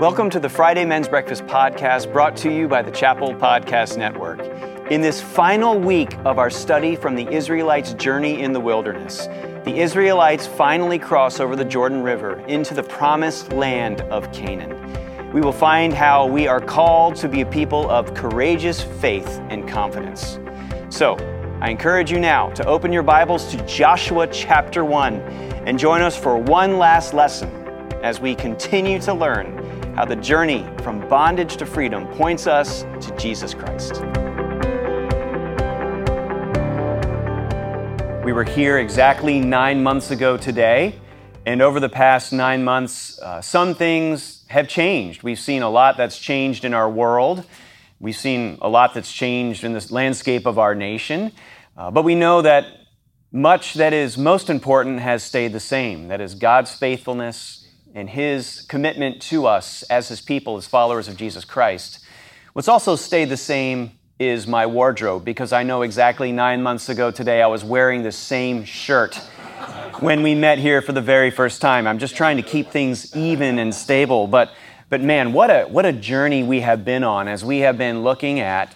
Welcome to the Friday Men's Breakfast podcast brought to you by the Chapel Podcast Network. In this final week of our study from the Israelites' journey in the wilderness, the Israelites finally cross over the Jordan River into the promised land of Canaan. We will find how we are called to be a people of courageous faith and confidence. So, I encourage you now to open your Bibles to Joshua chapter 1 and join us for one last lesson as we continue to learn how the journey from bondage to freedom points us to Jesus Christ. We were here exactly nine months ago today, and over the past nine months, uh, some things have changed. We've seen a lot that's changed in our world. We've seen a lot that's changed in the landscape of our nation. Uh, but we know that much that is most important has stayed the same. That is God's faithfulness, and his commitment to us as his people, as followers of Jesus Christ. What's also stayed the same is my wardrobe because I know exactly nine months ago today I was wearing the same shirt when we met here for the very first time. I'm just trying to keep things even and stable. But, but man, what a, what a journey we have been on as we have been looking at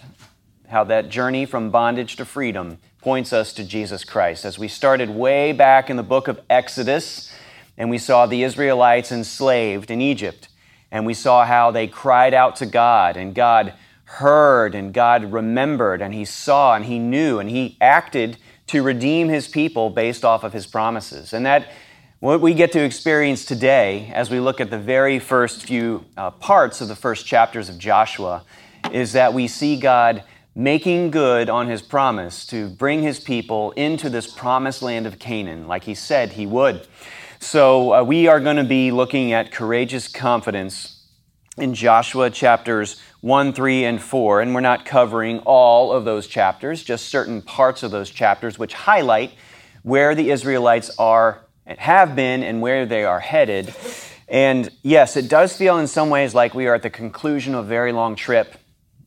how that journey from bondage to freedom points us to Jesus Christ. As we started way back in the book of Exodus, and we saw the Israelites enslaved in Egypt. And we saw how they cried out to God, and God heard, and God remembered, and He saw, and He knew, and He acted to redeem His people based off of His promises. And that what we get to experience today, as we look at the very first few uh, parts of the first chapters of Joshua, is that we see God making good on his promise to bring his people into this promised land of Canaan, like he said he would. So, uh, we are going to be looking at courageous confidence in Joshua chapters 1, 3, and 4. And we're not covering all of those chapters, just certain parts of those chapters, which highlight where the Israelites are, and have been, and where they are headed. And yes, it does feel in some ways like we are at the conclusion of a very long trip,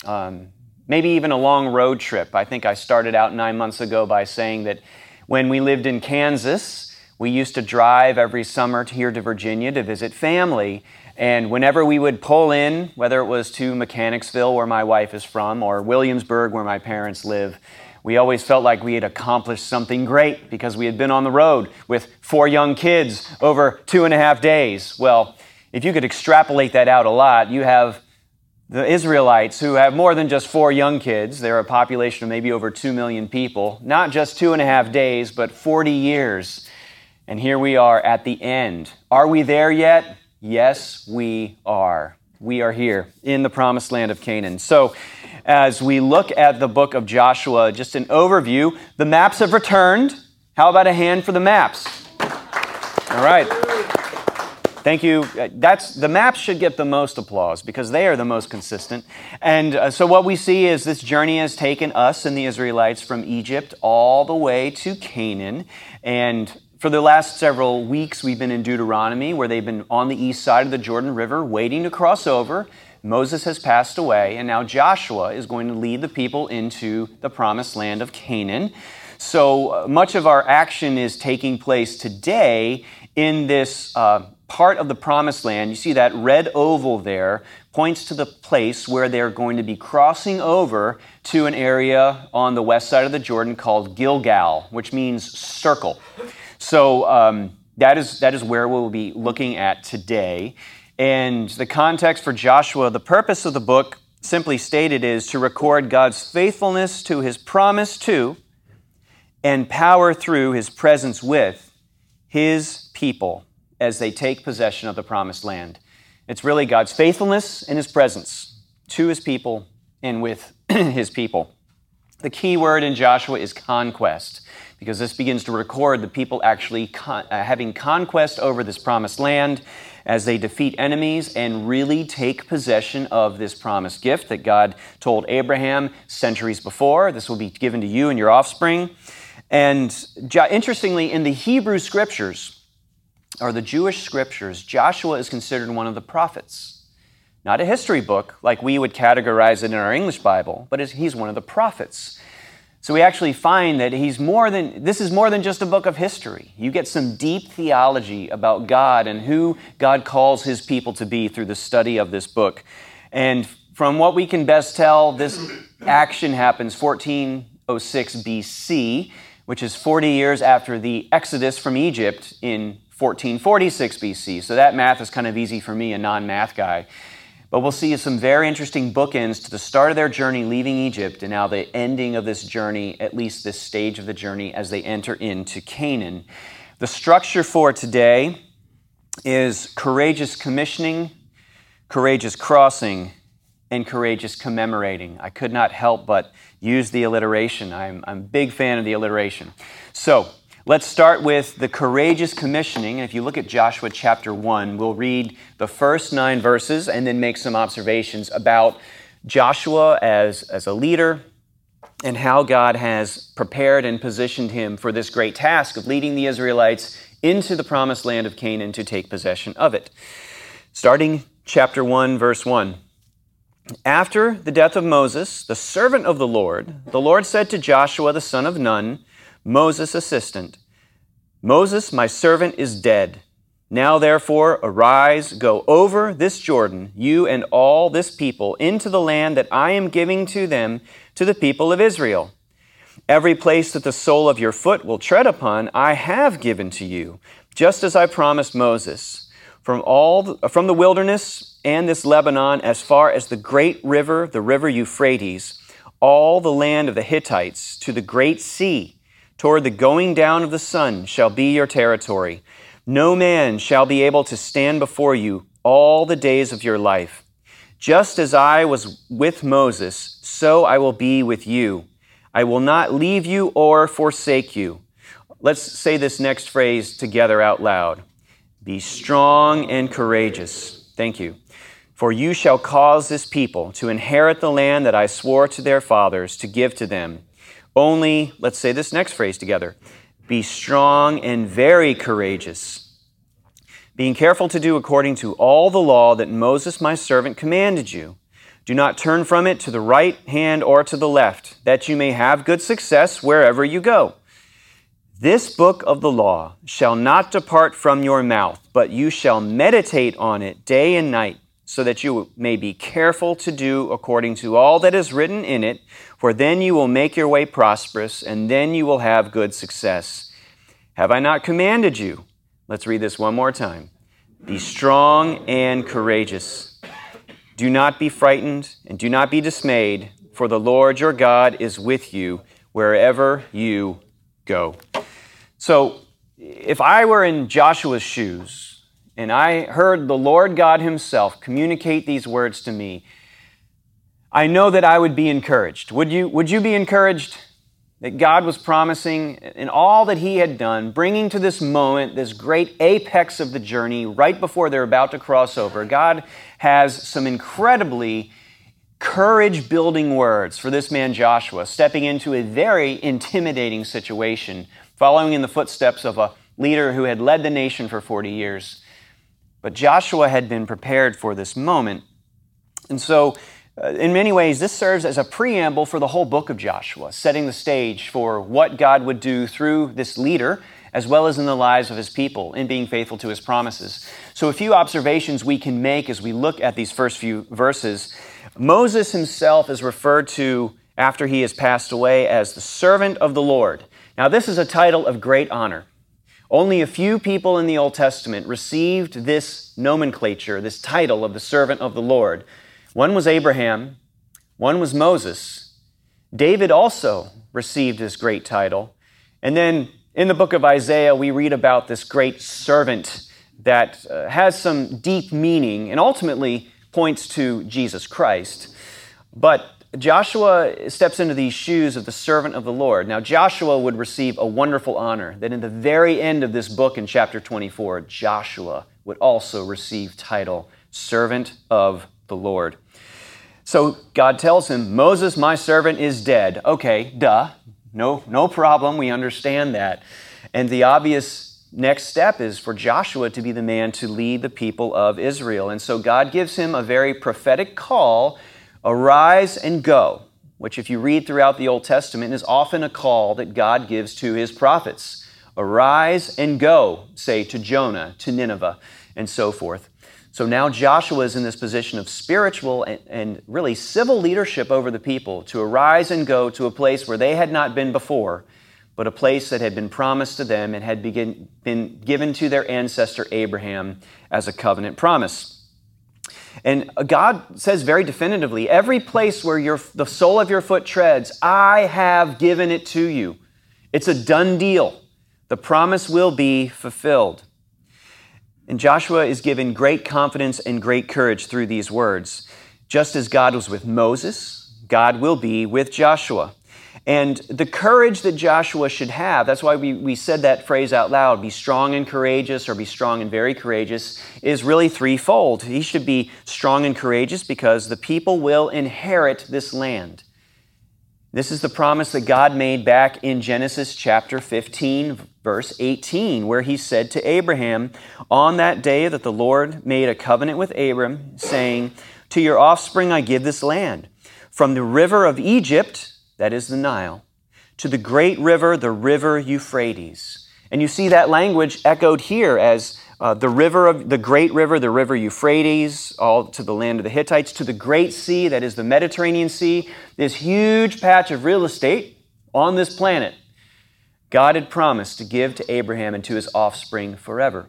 um, maybe even a long road trip. I think I started out nine months ago by saying that when we lived in Kansas, we used to drive every summer here to Virginia to visit family. And whenever we would pull in, whether it was to Mechanicsville, where my wife is from, or Williamsburg, where my parents live, we always felt like we had accomplished something great because we had been on the road with four young kids over two and a half days. Well, if you could extrapolate that out a lot, you have the Israelites who have more than just four young kids. They're a population of maybe over two million people. Not just two and a half days, but 40 years and here we are at the end. Are we there yet? Yes, we are. We are here in the promised land of Canaan. So, as we look at the book of Joshua, just an overview, the maps have returned. How about a hand for the maps? All right. Thank you. That's the maps should get the most applause because they are the most consistent. And uh, so what we see is this journey has taken us and the Israelites from Egypt all the way to Canaan. And for the last several weeks, we've been in Deuteronomy, where they've been on the east side of the Jordan River waiting to cross over. Moses has passed away, and now Joshua is going to lead the people into the promised land of Canaan. So uh, much of our action is taking place today in this uh, part of the promised land. You see that red oval there points to the place where they're going to be crossing over to an area on the west side of the Jordan called Gilgal, which means circle. So um, that, is, that is where we'll be looking at today. And the context for Joshua, the purpose of the book, simply stated, is to record God's faithfulness to his promise to and power through his presence with his people as they take possession of the promised land. It's really God's faithfulness and his presence to his people and with his people. The key word in Joshua is conquest because this begins to record the people actually con- uh, having conquest over this promised land as they defeat enemies and really take possession of this promised gift that God told Abraham centuries before. This will be given to you and your offspring. And interestingly, in the Hebrew scriptures, or the Jewish scriptures, Joshua is considered one of the prophets. Not a history book like we would categorize it in our English Bible, but he's one of the prophets. So we actually find that he's more than this is more than just a book of history. You get some deep theology about God and who God calls his people to be through the study of this book. And from what we can best tell, this action happens 1406 BC, which is 40 years after the Exodus from Egypt in 1446 BC. So that math is kind of easy for me, a non math guy. But we'll see some very interesting bookends to the start of their journey leaving Egypt and now the ending of this journey, at least this stage of the journey as they enter into Canaan. The structure for today is courageous commissioning, courageous crossing, and courageous commemorating. I could not help but use the alliteration. I'm, I'm a big fan of the alliteration. So, Let's start with the courageous commissioning. And if you look at Joshua chapter 1, we'll read the first nine verses and then make some observations about Joshua as, as a leader and how God has prepared and positioned him for this great task of leading the Israelites into the promised land of Canaan to take possession of it. Starting chapter 1, verse 1. After the death of Moses, the servant of the Lord, the Lord said to Joshua the son of Nun, Moses' assistant, Moses, my servant, is dead. Now, therefore, arise, go over this Jordan, you and all this people, into the land that I am giving to them, to the people of Israel. Every place that the sole of your foot will tread upon, I have given to you, just as I promised Moses. From all the, from the wilderness and this Lebanon, as far as the great river, the river Euphrates, all the land of the Hittites, to the great sea toward the going down of the sun shall be your territory. No man shall be able to stand before you all the days of your life. Just as I was with Moses, so I will be with you. I will not leave you or forsake you. Let's say this next phrase together out loud Be strong and courageous. Thank you. For you shall cause this people to inherit the land that I swore to their fathers to give to them only, let's say this next phrase together be strong and very courageous, being careful to do according to all the law that Moses my servant commanded you. Do not turn from it to the right hand or to the left, that you may have good success wherever you go. This book of the law shall not depart from your mouth, but you shall meditate on it day and night so that you may be careful to do according to all that is written in it, for then you will make your way prosperous, and then you will have good success. Have I not commanded you? Let's read this one more time. Be strong and courageous. Do not be frightened, and do not be dismayed, for the Lord your God is with you wherever you go. So, if I were in Joshua's shoes, and I heard the Lord God Himself communicate these words to me, I know that I would be encouraged. Would you, would you be encouraged that God was promising in all that He had done, bringing to this moment, this great apex of the journey, right before they're about to cross over? God has some incredibly courage building words for this man Joshua, stepping into a very intimidating situation, following in the footsteps of a leader who had led the nation for 40 years. But Joshua had been prepared for this moment. And so, uh, in many ways, this serves as a preamble for the whole book of Joshua, setting the stage for what God would do through this leader, as well as in the lives of his people, in being faithful to his promises. So, a few observations we can make as we look at these first few verses. Moses himself is referred to after he has passed away as the servant of the Lord. Now, this is a title of great honor. Only a few people in the Old Testament received this nomenclature, this title of the servant of the Lord. One was Abraham, one was Moses. David also received this great title. And then in the book of Isaiah, we read about this great servant that uh, has some deep meaning and ultimately points to Jesus Christ. But Joshua steps into these shoes of the servant of the Lord. Now, Joshua would receive a wonderful honor that in the very end of this book in chapter 24, Joshua would also receive title servant of the Lord. So God tells him, Moses, my servant, is dead. Okay, duh. No, no problem. We understand that. And the obvious next step is for Joshua to be the man to lead the people of Israel. And so God gives him a very prophetic call Arise and go. which, if you read throughout the Old Testament, is often a call that God gives to his prophets. Arise and go, say to Jonah, to Nineveh, and so forth. So now Joshua is in this position of spiritual and, and, really civil leadership over the people to arise and go to a place where they had not been before, but a place that had been promised to them and had begin, been given to their ancestor Abraham as a covenant promise. And God says very definitively every place where your, the sole of your foot treads, I have given it to you. It's a done deal. The promise will be fulfilled. And Joshua is given great confidence and great courage through these words. Just as God was with Moses, God will be with Joshua. And the courage that Joshua should have, that's why we, we said that phrase out loud be strong and courageous or be strong and very courageous, is really threefold. He should be strong and courageous because the people will inherit this land. This is the promise that God made back in Genesis chapter 15, verse 18, where he said to Abraham, On that day that the Lord made a covenant with Abram, saying, To your offspring I give this land, from the river of Egypt, that is the Nile, to the great river, the river Euphrates. And you see that language echoed here as uh, the river of the great river, the river Euphrates, all to the land of the Hittites, to the great sea, that is the Mediterranean Sea, this huge patch of real estate on this planet. God had promised to give to Abraham and to his offspring forever.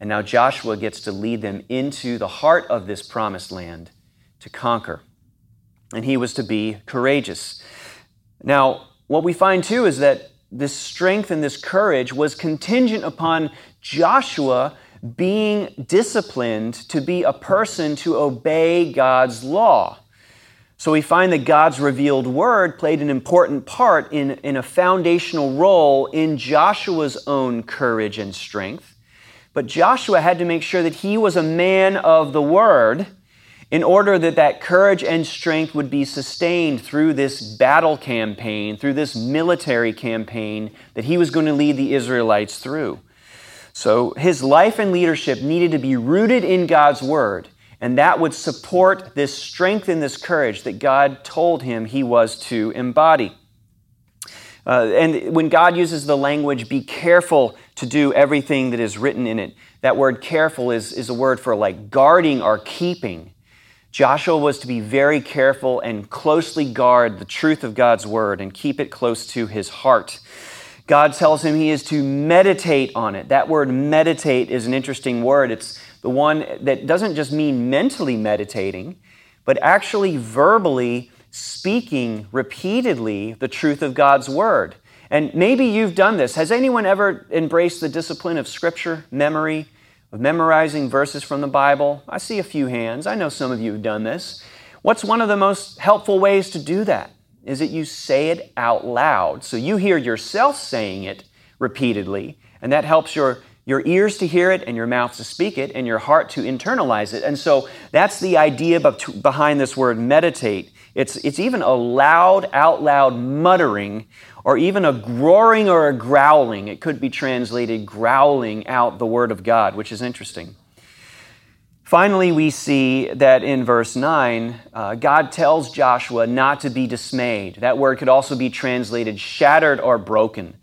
And now Joshua gets to lead them into the heart of this promised land to conquer. And he was to be courageous. Now, what we find too is that this strength and this courage was contingent upon Joshua being disciplined to be a person to obey God's law. So we find that God's revealed word played an important part in, in a foundational role in Joshua's own courage and strength. But Joshua had to make sure that he was a man of the word in order that that courage and strength would be sustained through this battle campaign, through this military campaign that he was going to lead the Israelites through. So his life and leadership needed to be rooted in God's word, and that would support this strength and this courage that God told him he was to embody. Uh, and when God uses the language, be careful to do everything that is written in it, that word careful is, is a word for like guarding or keeping. Joshua was to be very careful and closely guard the truth of God's word and keep it close to his heart. God tells him he is to meditate on it. That word meditate is an interesting word. It's the one that doesn't just mean mentally meditating, but actually verbally speaking repeatedly the truth of God's word. And maybe you've done this. Has anyone ever embraced the discipline of scripture, memory? Of memorizing verses from the Bible? I see a few hands. I know some of you have done this. What's one of the most helpful ways to do that? Is that you say it out loud. So you hear yourself saying it repeatedly, and that helps your, your ears to hear it and your mouth to speak it and your heart to internalize it. And so that's the idea behind this word meditate. It's, it's even a loud, out loud muttering or even a roaring or a growling. It could be translated growling out the Word of God, which is interesting. Finally, we see that in verse 9, uh, God tells Joshua not to be dismayed. That word could also be translated shattered or broken.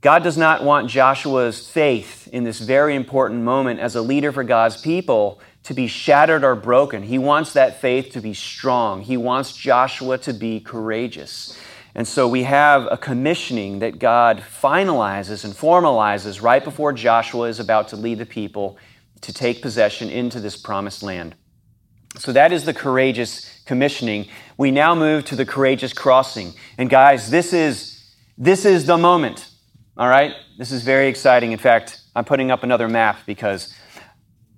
God does not want Joshua's faith in this very important moment as a leader for God's people to be shattered or broken. He wants that faith to be strong. He wants Joshua to be courageous. And so we have a commissioning that God finalizes and formalizes right before Joshua is about to lead the people to take possession into this promised land. So that is the courageous commissioning. We now move to the courageous crossing. And guys, this is this is the moment. All right? This is very exciting. In fact, I'm putting up another map because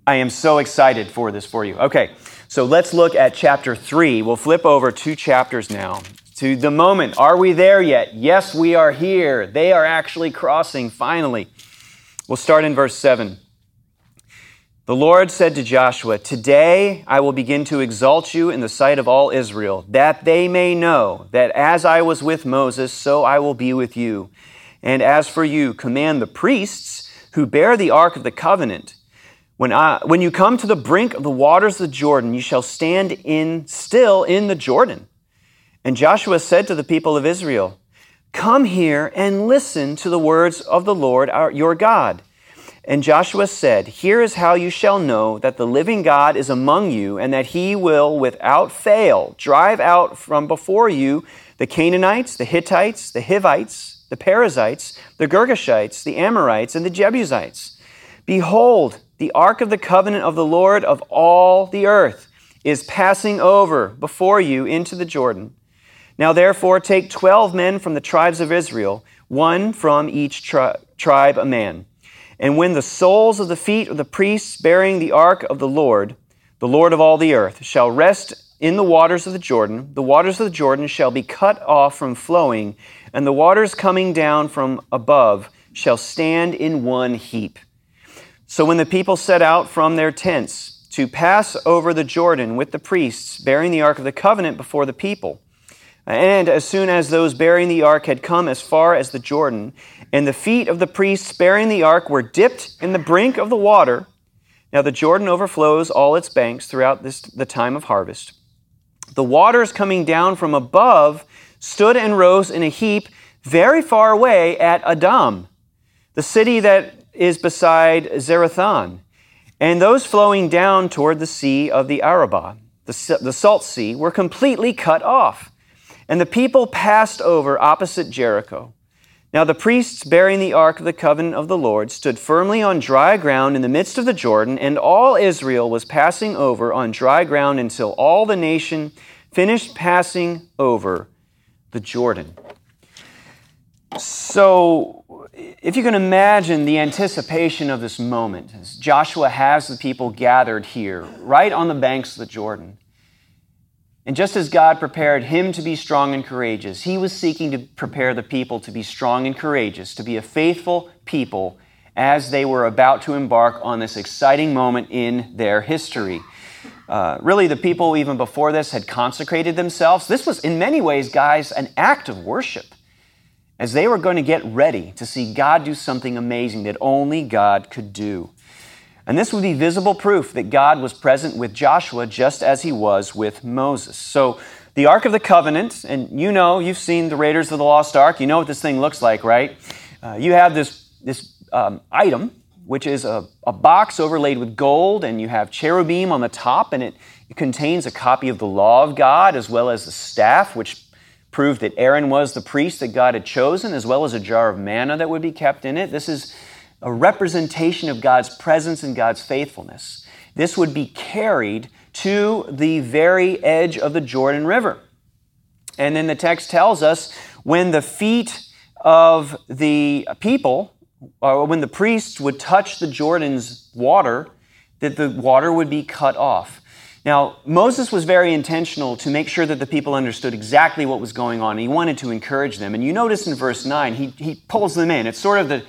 I am so excited for this for you. Okay. So let's look at chapter 3. We'll flip over two chapters now to the moment. Are we there yet? Yes, we are here. They are actually crossing finally. We'll start in verse 7. The Lord said to Joshua, Today I will begin to exalt you in the sight of all Israel, that they may know that as I was with Moses, so I will be with you. And as for you, command the priests who bear the ark of the covenant. When, I, when you come to the brink of the waters of the Jordan, you shall stand in still in the Jordan And Joshua said to the people of Israel, Come here and listen to the words of the Lord our, your God. And Joshua said, Here is how you shall know that the living God is among you, and that he will without fail drive out from before you the Canaanites, the Hittites, the Hivites, the Perizzites, the Girgashites, the Amorites, and the Jebusites. Behold, the ark of the covenant of the Lord of all the earth is passing over before you into the Jordan. Now, therefore, take twelve men from the tribes of Israel, one from each tri- tribe a man. And when the soles of the feet of the priests bearing the ark of the Lord, the Lord of all the earth, shall rest in the waters of the Jordan, the waters of the Jordan shall be cut off from flowing, and the waters coming down from above shall stand in one heap. So when the people set out from their tents to pass over the Jordan with the priests bearing the ark of the covenant before the people, and as soon as those bearing the ark had come as far as the Jordan, and the feet of the priests bearing the ark were dipped in the brink of the water, now the Jordan overflows all its banks throughout this, the time of harvest. The waters coming down from above stood and rose in a heap very far away at Adam, the city that is beside Zarethan, and those flowing down toward the sea of the Arabah, the, the salt sea, were completely cut off. And the people passed over opposite Jericho. Now the priests bearing the ark of the covenant of the Lord stood firmly on dry ground in the midst of the Jordan, and all Israel was passing over on dry ground until all the nation finished passing over the Jordan. So, if you can imagine the anticipation of this moment, as Joshua has the people gathered here, right on the banks of the Jordan, and just as God prepared him to be strong and courageous, he was seeking to prepare the people to be strong and courageous, to be a faithful people as they were about to embark on this exciting moment in their history. Uh, really, the people even before this had consecrated themselves. This was, in many ways, guys, an act of worship as they were going to get ready to see God do something amazing that only God could do. And this would be visible proof that God was present with Joshua just as he was with Moses. So, the Ark of the Covenant, and you know, you've seen the Raiders of the Lost Ark, you know what this thing looks like, right? Uh, you have this, this um, item, which is a, a box overlaid with gold, and you have cherubim on the top, and it, it contains a copy of the law of God as well as the staff, which proved that Aaron was the priest that God had chosen, as well as a jar of manna that would be kept in it. This is a representation of God's presence and God's faithfulness. This would be carried to the very edge of the Jordan River. And then the text tells us when the feet of the people, or when the priests would touch the Jordan's water, that the water would be cut off. Now, Moses was very intentional to make sure that the people understood exactly what was going on. He wanted to encourage them. And you notice in verse 9, he, he pulls them in. It's sort of the,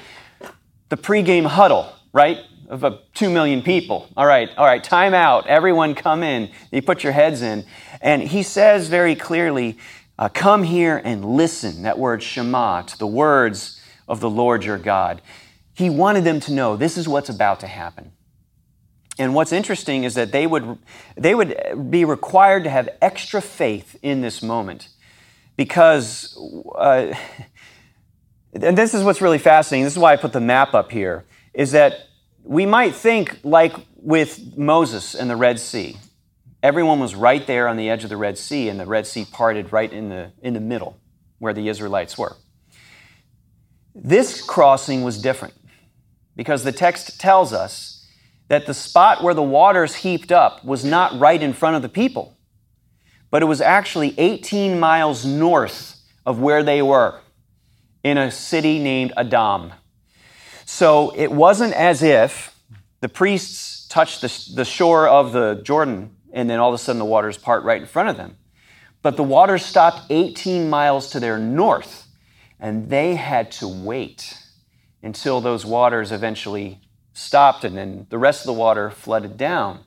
the pregame huddle, right? Of a, two million people. All right, all right, time out. Everyone come in. You put your heads in. And he says very clearly, uh, Come here and listen. That word Shema, to the words of the Lord your God. He wanted them to know this is what's about to happen. And what's interesting is that they would, they would be required to have extra faith in this moment because uh, and this is what's really fascinating. This is why I put the map up here, is that we might think like with Moses and the Red Sea. Everyone was right there on the edge of the Red Sea, and the Red Sea parted right in the, in the middle where the Israelites were. This crossing was different because the text tells us that the spot where the waters heaped up was not right in front of the people, but it was actually 18 miles north of where they were in a city named Adam. So it wasn't as if the priests touched the, the shore of the Jordan and then all of a sudden the waters part right in front of them. But the waters stopped 18 miles to their north, and they had to wait until those waters eventually stopped and then the rest of the water flooded down.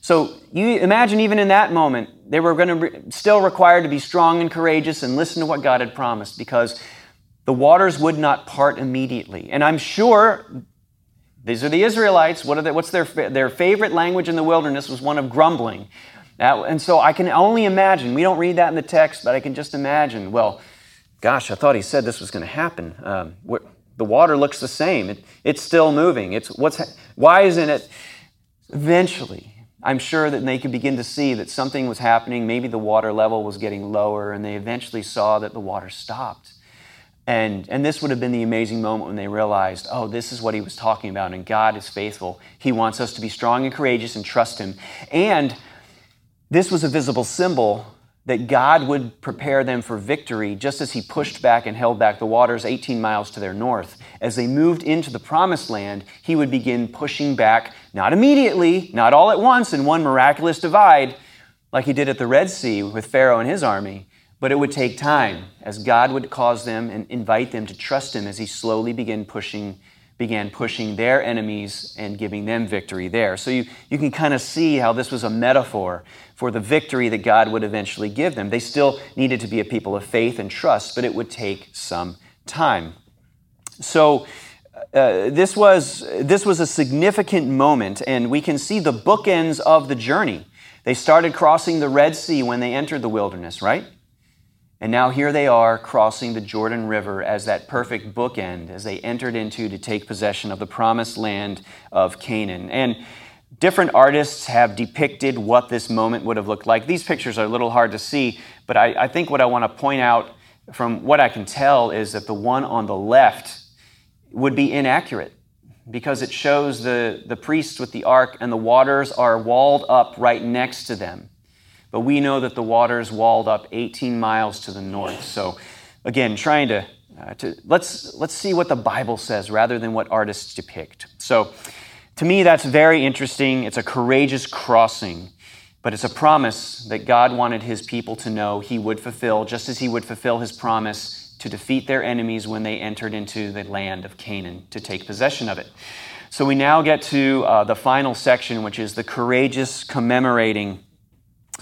So you imagine even in that moment, they were going to be still required to be strong and courageous and listen to what God had promised because the waters would not part immediately. And I'm sure these are the Israelites. What are they, what's their, their favorite language in the wilderness was one of grumbling. Now, and so I can only imagine, we don't read that in the text, but I can just imagine, well, gosh, I thought he said this was going to happen. Um, the water looks the same. It, it's still moving. It's what's why isn't it? Eventually, I'm sure that they could begin to see that something was happening. Maybe the water level was getting lower, and they eventually saw that the water stopped. And, and this would have been the amazing moment when they realized, oh, this is what he was talking about, and God is faithful. He wants us to be strong and courageous and trust him. And this was a visible symbol that God would prepare them for victory just as He pushed back and held back the waters 18 miles to their north. As they moved into the promised land, He would begin pushing back, not immediately, not all at once in one miraculous divide, like He did at the Red Sea with Pharaoh and his army, but it would take time as God would cause them and invite them to trust Him as He slowly began pushing began pushing their enemies and giving them victory there. So you, you can kind of see how this was a metaphor for the victory that God would eventually give them. They still needed to be a people of faith and trust, but it would take some time. So uh, this, was, this was a significant moment, and we can see the bookends of the journey. They started crossing the Red Sea when they entered the wilderness, right? And now here they are crossing the Jordan River as that perfect bookend as they entered into to take possession of the promised land of Canaan. And different artists have depicted what this moment would have looked like. These pictures are a little hard to see, but I, I think what I want to point out from what I can tell is that the one on the left would be inaccurate because it shows the, the priests with the ark and the waters are walled up right next to them. But we know that the waters walled up 18 miles to the north. So, again, trying to, uh, to let's, let's see what the Bible says rather than what artists depict. So, to me, that's very interesting. It's a courageous crossing, but it's a promise that God wanted his people to know he would fulfill, just as he would fulfill his promise to defeat their enemies when they entered into the land of Canaan to take possession of it. So we now get to uh, the final section, which is the courageous commemorating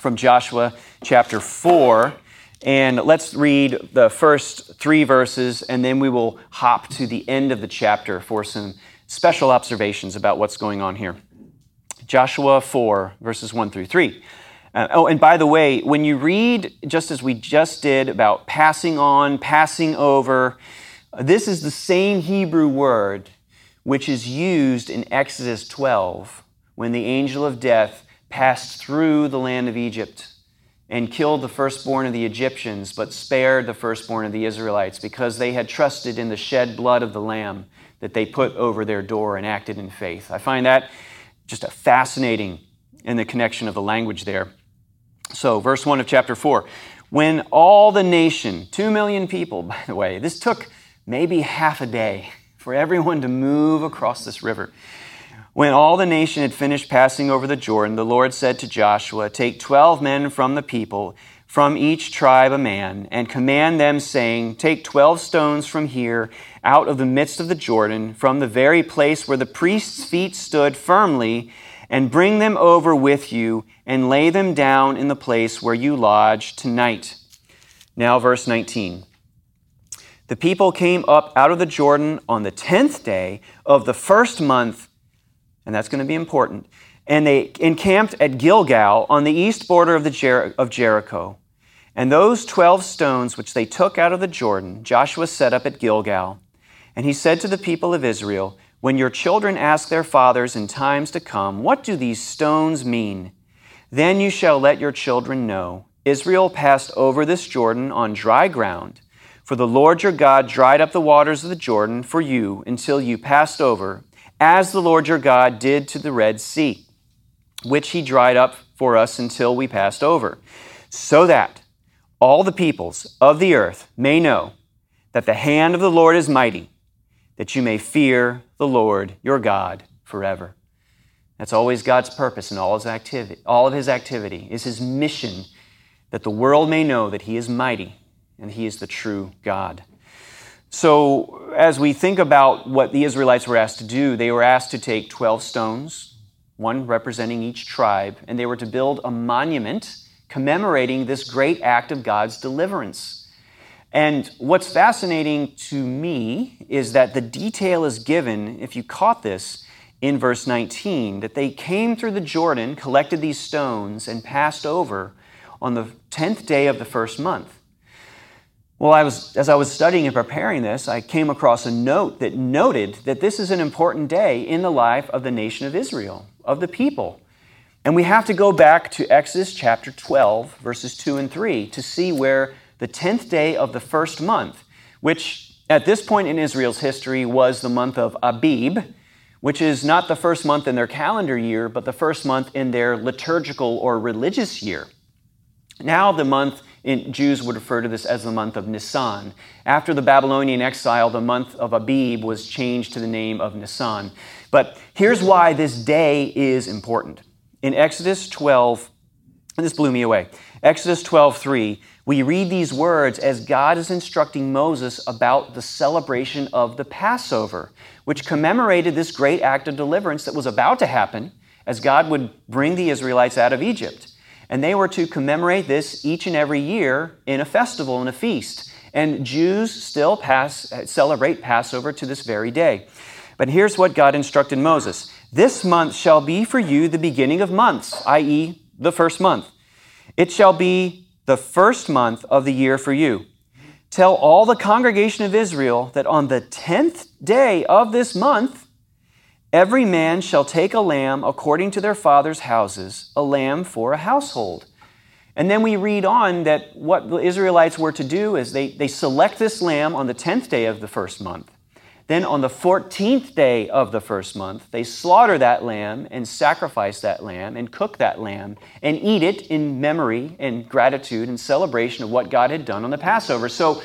from Joshua chapter 4. And let's read the first three verses, and then we will hop to the end of the chapter for some special observations about what's going on here. Joshua 4, verses 1 through 3. Uh, oh, and by the way, when you read, just as we just did, about passing on, passing over, this is the same Hebrew word which is used in Exodus 12 when the angel of death passed through the land of Egypt and killed the firstborn of the Egyptians, but spared the firstborn of the Israelites because they had trusted in the shed blood of the Lamb that they put over their door and acted in faith. I find that just a fascinating in the connection of the language there. So, verse 1 of chapter 4 when all the nation, two million people, by the way, this took maybe half a day for everyone to move across this river. When all the nation had finished passing over the Jordan, the Lord said to Joshua, Take twelve men from the people, from each tribe a man, and command them, saying, Take twelve stones from here, out of the midst of the Jordan, from the very place where the priest's feet stood firmly, and bring them over with you, and lay them down in the place where you lodge tonight. Now, verse 19. The people came up out of the Jordan on the tenth day of the first month and that's going to be important. And they encamped at Gilgal on the east border of, the Jer- of Jericho. And those 12 stones which they took out of the Jordan, Joshua set up at Gilgal. And he said to the people of Israel, When your children ask their fathers in times to come, What do these stones mean? Then you shall let your children know. Israel passed over this Jordan on dry ground. For the Lord your God dried up the waters of the Jordan for you until you passed over as the Lord your God did to the Red Sea, which he dried up for us until we passed over, so that all the peoples of the earth may know that the hand of the Lord is mighty, that you may fear the Lord your God forever. That's always God's purpose in all his activity. All of his activity is his mission that the world may know that he is mighty and he is the true God. So, as we think about what the Israelites were asked to do, they were asked to take 12 stones, one representing each tribe, and they were to build a monument commemorating this great act of God's deliverance. And what's fascinating to me is that the detail is given, if you caught this, in verse 19 that they came through the Jordan, collected these stones, and passed over on the 10th day of the first month. Well, I was, as I was studying and preparing this, I came across a note that noted that this is an important day in the life of the nation of Israel, of the people. And we have to go back to Exodus chapter 12, verses 2 and 3, to see where the 10th day of the first month, which at this point in Israel's history was the month of Abib, which is not the first month in their calendar year, but the first month in their liturgical or religious year. Now, the month Jews would refer to this as the month of Nisan. After the Babylonian exile, the month of Abib was changed to the name of Nisan. But here's why this day is important. In Exodus 12, and this blew me away. Exodus 12, 3, we read these words as God is instructing Moses about the celebration of the Passover, which commemorated this great act of deliverance that was about to happen as God would bring the Israelites out of Egypt. And they were to commemorate this each and every year in a festival and a feast. And Jews still pass, uh, celebrate Passover to this very day. But here's what God instructed Moses This month shall be for you the beginning of months, i.e., the first month. It shall be the first month of the year for you. Tell all the congregation of Israel that on the tenth day of this month, Every man shall take a lamb according to their father's houses, a lamb for a household. And then we read on that what the Israelites were to do is they, they select this lamb on the 10th day of the first month. Then on the 14th day of the first month, they slaughter that lamb and sacrifice that lamb and cook that lamb and eat it in memory and gratitude and celebration of what God had done on the Passover. So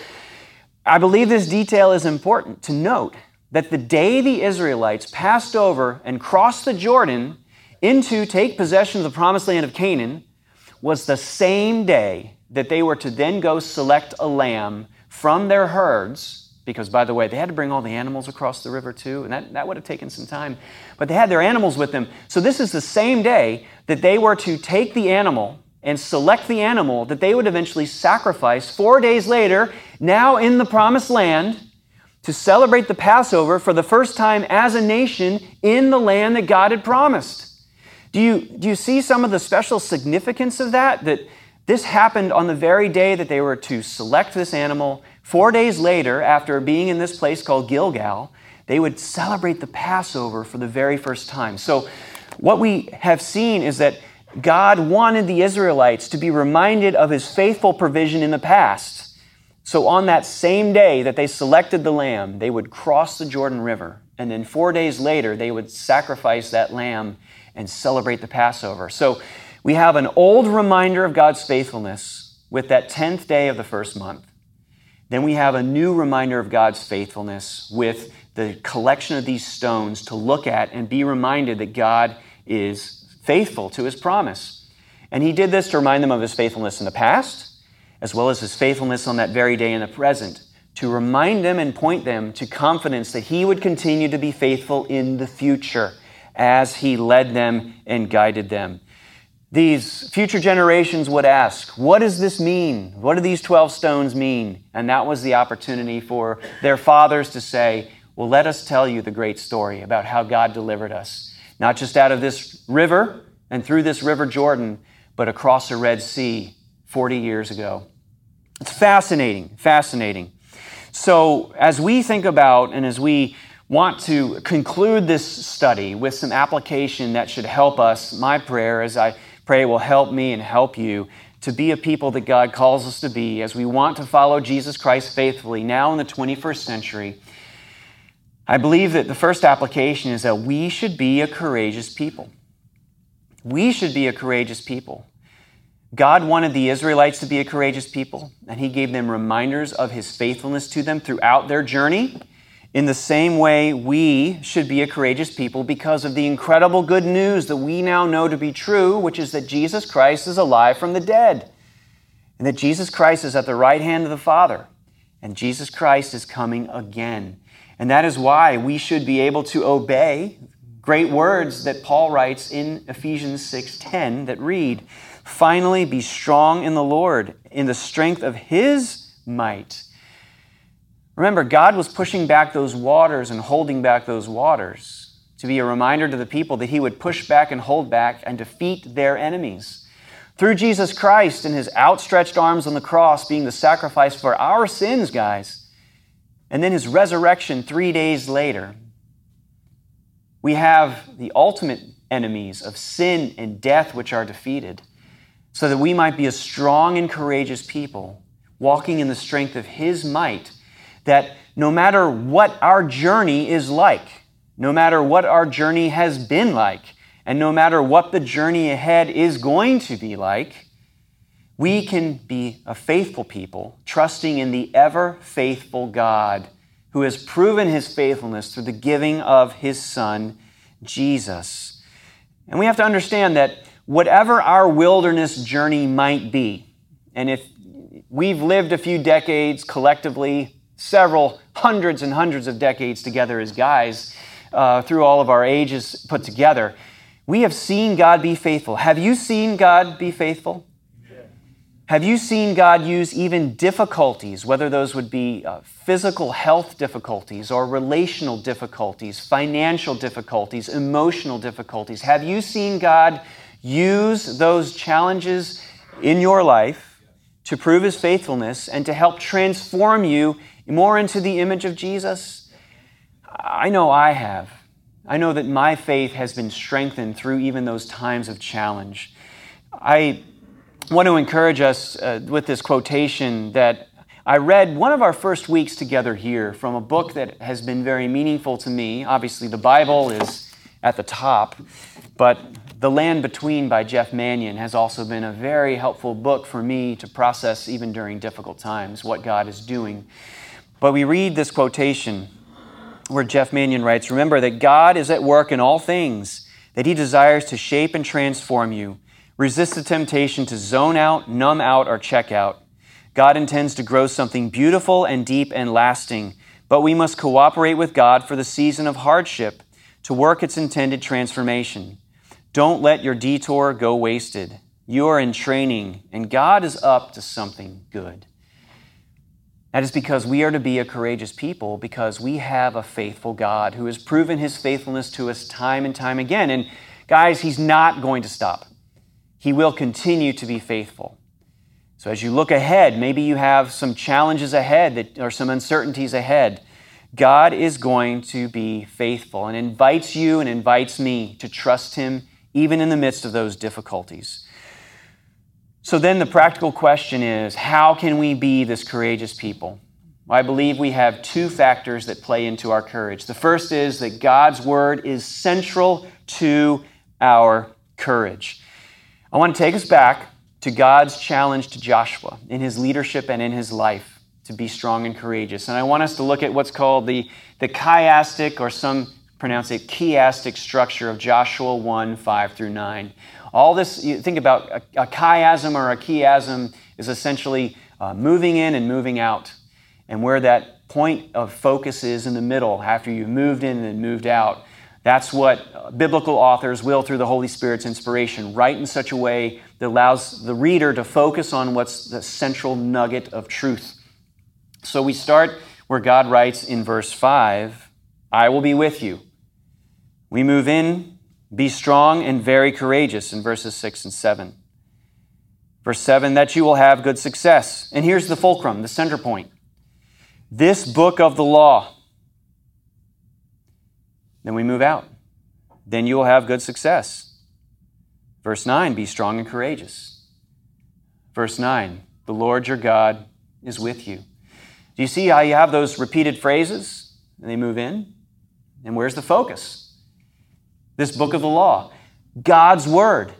I believe this detail is important to note that the day the Israelites passed over and crossed the Jordan into take possession of the promised land of Canaan was the same day that they were to then go select a lamb from their herds. Because, by the way, they had to bring all the animals across the river too, and that, that would have taken some time. But they had their animals with them. So, this is the same day that they were to take the animal and select the animal that they would eventually sacrifice four days later, now in the promised land to celebrate the Passover for the first time as a nation in the land that God had promised. Do you, do you see some of the special significance of that? That this happened on the very day that they were to select this animal. Four days later, after being in this place called Gilgal, they would celebrate the Passover for the very first time. So, what we have seen is that God wanted the Israelites to be reminded of his faithful provision in the past so on that same day that they selected the lamb, they would cross the Jordan River. And then four days later, they would sacrifice that lamb and celebrate the Passover. So we have an old reminder of God's faithfulness with that 10th day of the first month. Then we have a new reminder of God's faithfulness with the collection of these stones to look at and be reminded that God is faithful to his promise. And he did this to remind them of his faithfulness in the past as well as his faithfulness on that very day in the present, to remind them and point them to confidence that he would continue to be faithful in the future as he led them and guided them. These future generations would ask, What does this mean? What do these 12 stones mean? And that was the opportunity for their fathers to say, Well, let us tell you the great story about how God delivered us, not just out of this river and through this river Jordan, but across the Red Sea 40 years ago. It's fascinating, fascinating. So, as we think about and as we want to conclude this study with some application that should help us, my prayer, as I pray, will help me and help you to be a people that God calls us to be as we want to follow Jesus Christ faithfully now in the 21st century. I believe that the first application is that we should be a courageous people. We should be a courageous people. God wanted the Israelites to be a courageous people, and He gave them reminders of His faithfulness to them throughout their journey. In the same way, we should be a courageous people because of the incredible good news that we now know to be true, which is that Jesus Christ is alive from the dead, and that Jesus Christ is at the right hand of the Father, and Jesus Christ is coming again. And that is why we should be able to obey great words that Paul writes in Ephesians 6:10 that read, Finally, be strong in the Lord, in the strength of His might. Remember, God was pushing back those waters and holding back those waters to be a reminder to the people that he would push back and hold back and defeat their enemies. Through Jesus Christ and his outstretched arms on the cross being the sacrifice for our sins, guys, and then his resurrection three days later, we have the ultimate enemies of sin and death which are defeated, so that we might be a strong and courageous people, walking in the strength of his might, that no matter what our journey is like, no matter what our journey has been like, and no matter what the journey ahead is going to be like, we can be a faithful people, trusting in the ever faithful God who has proven his faithfulness through the giving of his Son, Jesus. And we have to understand that whatever our wilderness journey might be, and if we've lived a few decades collectively, several hundreds and hundreds of decades together as guys, uh, through all of our ages put together, we have seen God be faithful. Have you seen God be faithful? Have you seen God use even difficulties, whether those would be uh, physical health difficulties or relational difficulties, financial difficulties, emotional difficulties? Have you seen God use those challenges in your life to prove His faithfulness and to help transform you more into the image of Jesus? I know I have. I know that my faith has been strengthened through even those times of challenge. I want to encourage us uh, with this quotation that I read one of our first weeks together here from a book that has been very meaningful to me. Obviously, the Bible is at the top, but The Land Between by Jeff Manion has also been a very helpful book for me to process, even during difficult times, what God is doing. But we read this quotation where Jeff Manion writes Remember that God is at work in all things, that He desires to shape and transform you Resist the temptation to zone out, numb out, or check out. God intends to grow something beautiful and deep and lasting, but we must cooperate with God for the season of hardship to work its intended transformation. Don't let your detour go wasted. You are in training, and God is up to something good. That is because we are to be a courageous people because we have a faithful God who has proven his faithfulness to us time and time again. And guys, he's not going to stop. He will continue to be faithful. So as you look ahead, maybe you have some challenges ahead that, or some uncertainties ahead. God is going to be faithful and invites you and invites me to trust Him even in the midst of those difficulties. So then the practical question is how can we be this courageous people? I believe we have two factors that play into our courage. The first is that God's Word is central to our courage. I want to take us back to God's challenge to Joshua in his leadership and in his life to be strong and courageous. And I want us to look at what's called the, the chiastic, or some pronounce it chiastic structure of Joshua 1 5 through 9. All this, you think about a, a chiasm or a chiasm is essentially uh, moving in and moving out. And where that point of focus is in the middle after you've moved in and moved out. That's what biblical authors will, through the Holy Spirit's inspiration, write in such a way that allows the reader to focus on what's the central nugget of truth. So we start where God writes in verse 5 I will be with you. We move in, be strong and very courageous in verses 6 and 7. Verse 7 that you will have good success. And here's the fulcrum, the center point. This book of the law then we move out. Then you will have good success. Verse 9, be strong and courageous. Verse 9, the Lord your God is with you. Do you see how you have those repeated phrases and they move in? And where's the focus? This book of the law, God's word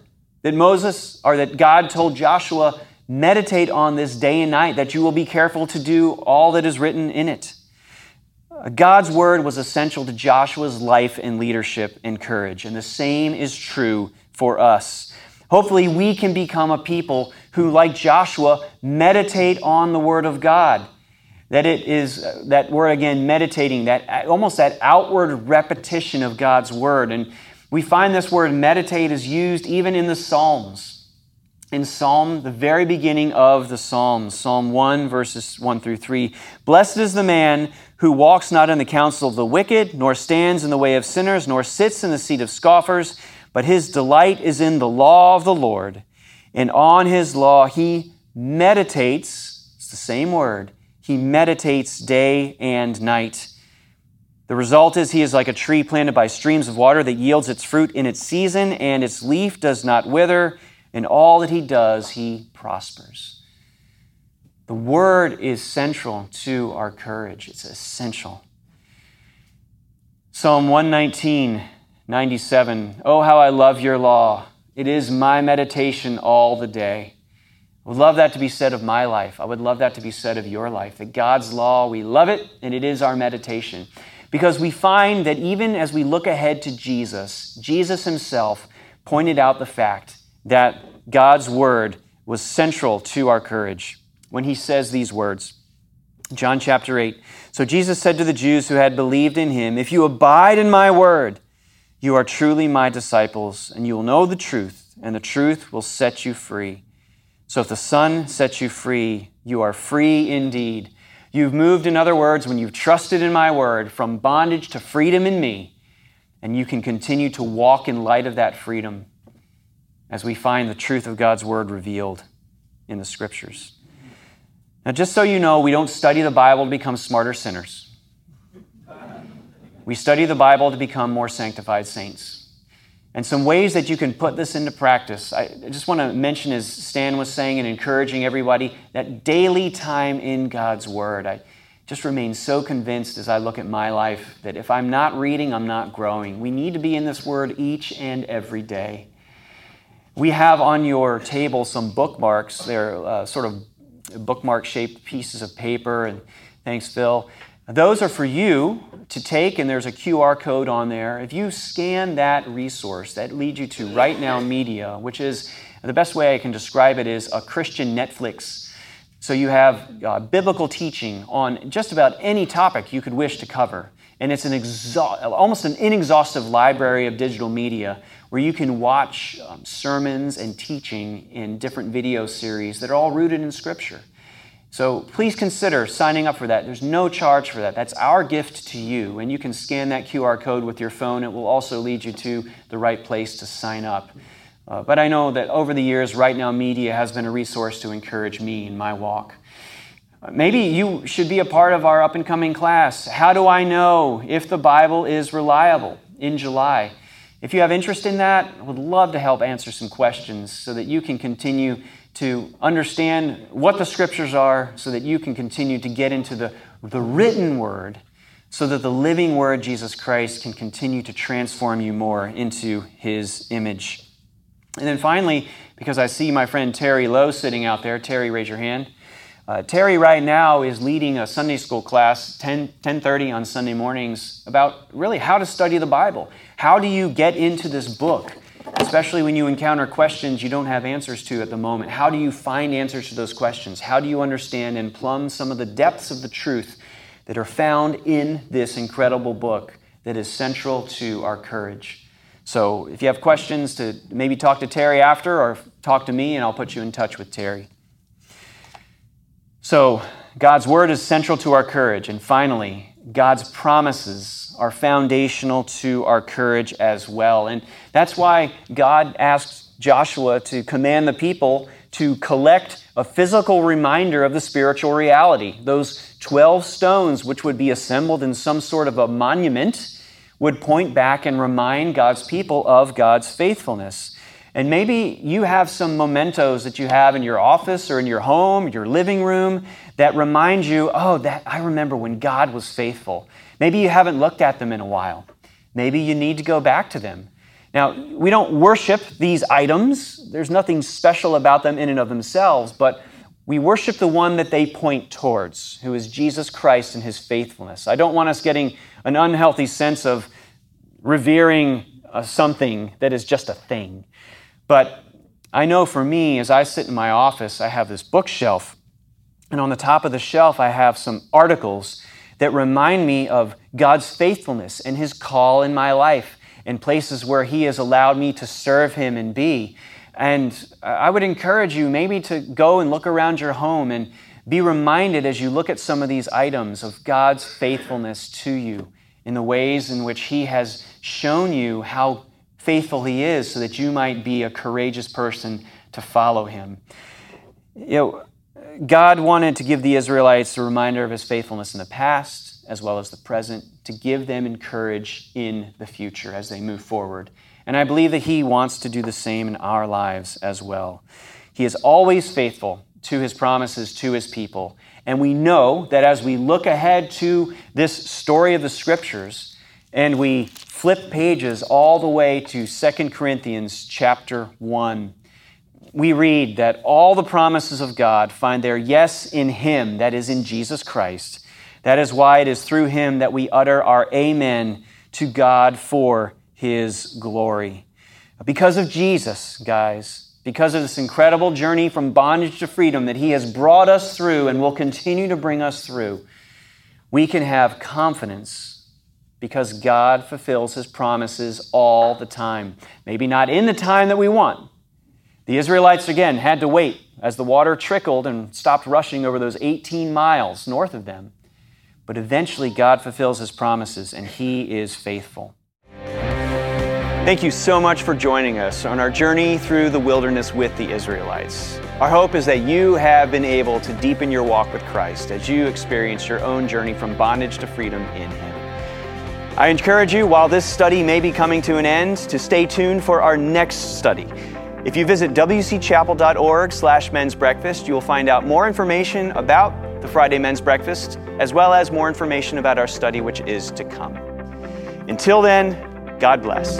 that Moses or that God told Joshua, meditate on this day and night, that you will be careful to do all that is written in it. God's word was essential to Joshua's life and leadership and courage, and the same is true for us. Hopefully, we can become a people who, like Joshua, meditate on the word of God. That it is that we're again meditating, that almost that outward repetition of God's word. And we find this word meditate is used even in the Psalms. In Psalm, the very beginning of the Psalms, Psalm 1, verses 1 through 3. Blessed is the man who walks not in the counsel of the wicked, nor stands in the way of sinners, nor sits in the seat of scoffers, but his delight is in the law of the Lord. And on his law he meditates, it's the same word, he meditates day and night. The result is he is like a tree planted by streams of water that yields its fruit in its season, and its leaf does not wither. In all that he does, he prospers. The word is central to our courage, it's essential. Psalm 119, 97. Oh, how I love your law. It is my meditation all the day. I would love that to be said of my life. I would love that to be said of your life. That God's law, we love it, and it is our meditation. Because we find that even as we look ahead to Jesus, Jesus himself pointed out the fact that God's word was central to our courage when he says these words. John chapter 8. So Jesus said to the Jews who had believed in him, If you abide in my word, you are truly my disciples, and you will know the truth, and the truth will set you free. So if the Son sets you free, you are free indeed. You've moved, in other words, when you've trusted in my word, from bondage to freedom in me, and you can continue to walk in light of that freedom as we find the truth of God's word revealed in the scriptures. Now, just so you know, we don't study the Bible to become smarter sinners. We study the Bible to become more sanctified saints. And some ways that you can put this into practice, I just want to mention, as Stan was saying and encouraging everybody, that daily time in God's Word. I just remain so convinced as I look at my life that if I'm not reading, I'm not growing. We need to be in this Word each and every day. We have on your table some bookmarks. They're uh, sort of bookmark shaped pieces of paper, and thanks, Phil. Those are for you to take, and there's a QR code on there. If you scan that resource, that leads you to Right Now Media, which is the best way I can describe it is a Christian Netflix. So you have uh, biblical teaching on just about any topic you could wish to cover. And it's an exa- almost an inexhaustive library of digital media where you can watch um, sermons and teaching in different video series that are all rooted in Scripture. So please consider signing up for that. There's no charge for that. That's our gift to you. And you can scan that QR code with your phone. It will also lead you to the right place to sign up. Uh, but I know that over the years, Right Now Media has been a resource to encourage me in my walk. Uh, maybe you should be a part of our up and coming class. How do I know if the Bible is reliable in July? If you have interest in that, I would love to help answer some questions so that you can continue to understand what the scriptures are so that you can continue to get into the, the written word so that the living word, Jesus Christ, can continue to transform you more into his image. And then finally, because I see my friend Terry Lowe sitting out there, Terry, raise your hand. Uh, Terry right now is leading a Sunday school class, 10, 10.30 on Sunday mornings, about really how to study the Bible. How do you get into this book? Especially when you encounter questions you don't have answers to at the moment. How do you find answers to those questions? How do you understand and plumb some of the depths of the truth that are found in this incredible book that is central to our courage? So, if you have questions, to maybe talk to Terry after or talk to me, and I'll put you in touch with Terry. So, God's word is central to our courage. And finally, God's promises are foundational to our courage as well. And that's why God asked Joshua to command the people to collect a physical reminder of the spiritual reality. Those 12 stones, which would be assembled in some sort of a monument, would point back and remind God's people of God's faithfulness. And maybe you have some mementos that you have in your office or in your home, your living room, that remind you, oh, that I remember when God was faithful. Maybe you haven't looked at them in a while. Maybe you need to go back to them. Now, we don't worship these items. There's nothing special about them in and of themselves, but we worship the one that they point towards, who is Jesus Christ and his faithfulness. I don't want us getting an unhealthy sense of revering uh, something that is just a thing. But I know for me, as I sit in my office, I have this bookshelf, and on the top of the shelf, I have some articles that remind me of God's faithfulness and His call in my life in places where He has allowed me to serve Him and be. And I would encourage you maybe to go and look around your home and Be reminded as you look at some of these items of God's faithfulness to you in the ways in which He has shown you how faithful He is so that you might be a courageous person to follow Him. You know, God wanted to give the Israelites a reminder of His faithfulness in the past as well as the present, to give them courage in the future as they move forward. And I believe that He wants to do the same in our lives as well. He is always faithful to His promises to His people. And we know that as we look ahead to this story of the Scriptures and we flip pages all the way to 2 Corinthians chapter 1, we read that all the promises of God find their yes in Him, that is, in Jesus Christ. That is why it is through Him that we utter our amen to God for His glory. Because of Jesus, guys, because of this incredible journey from bondage to freedom that He has brought us through and will continue to bring us through, we can have confidence because God fulfills His promises all the time. Maybe not in the time that we want. The Israelites, again, had to wait as the water trickled and stopped rushing over those 18 miles north of them. But eventually, God fulfills His promises, and He is faithful. Thank you so much for joining us on our journey through the wilderness with the Israelites. Our hope is that you have been able to deepen your walk with Christ as you experience your own journey from bondage to freedom in Him. I encourage you, while this study may be coming to an end, to stay tuned for our next study. If you visit wcchapel.org slash men's breakfast, you will find out more information about the Friday men's breakfast, as well as more information about our study which is to come. Until then, God bless.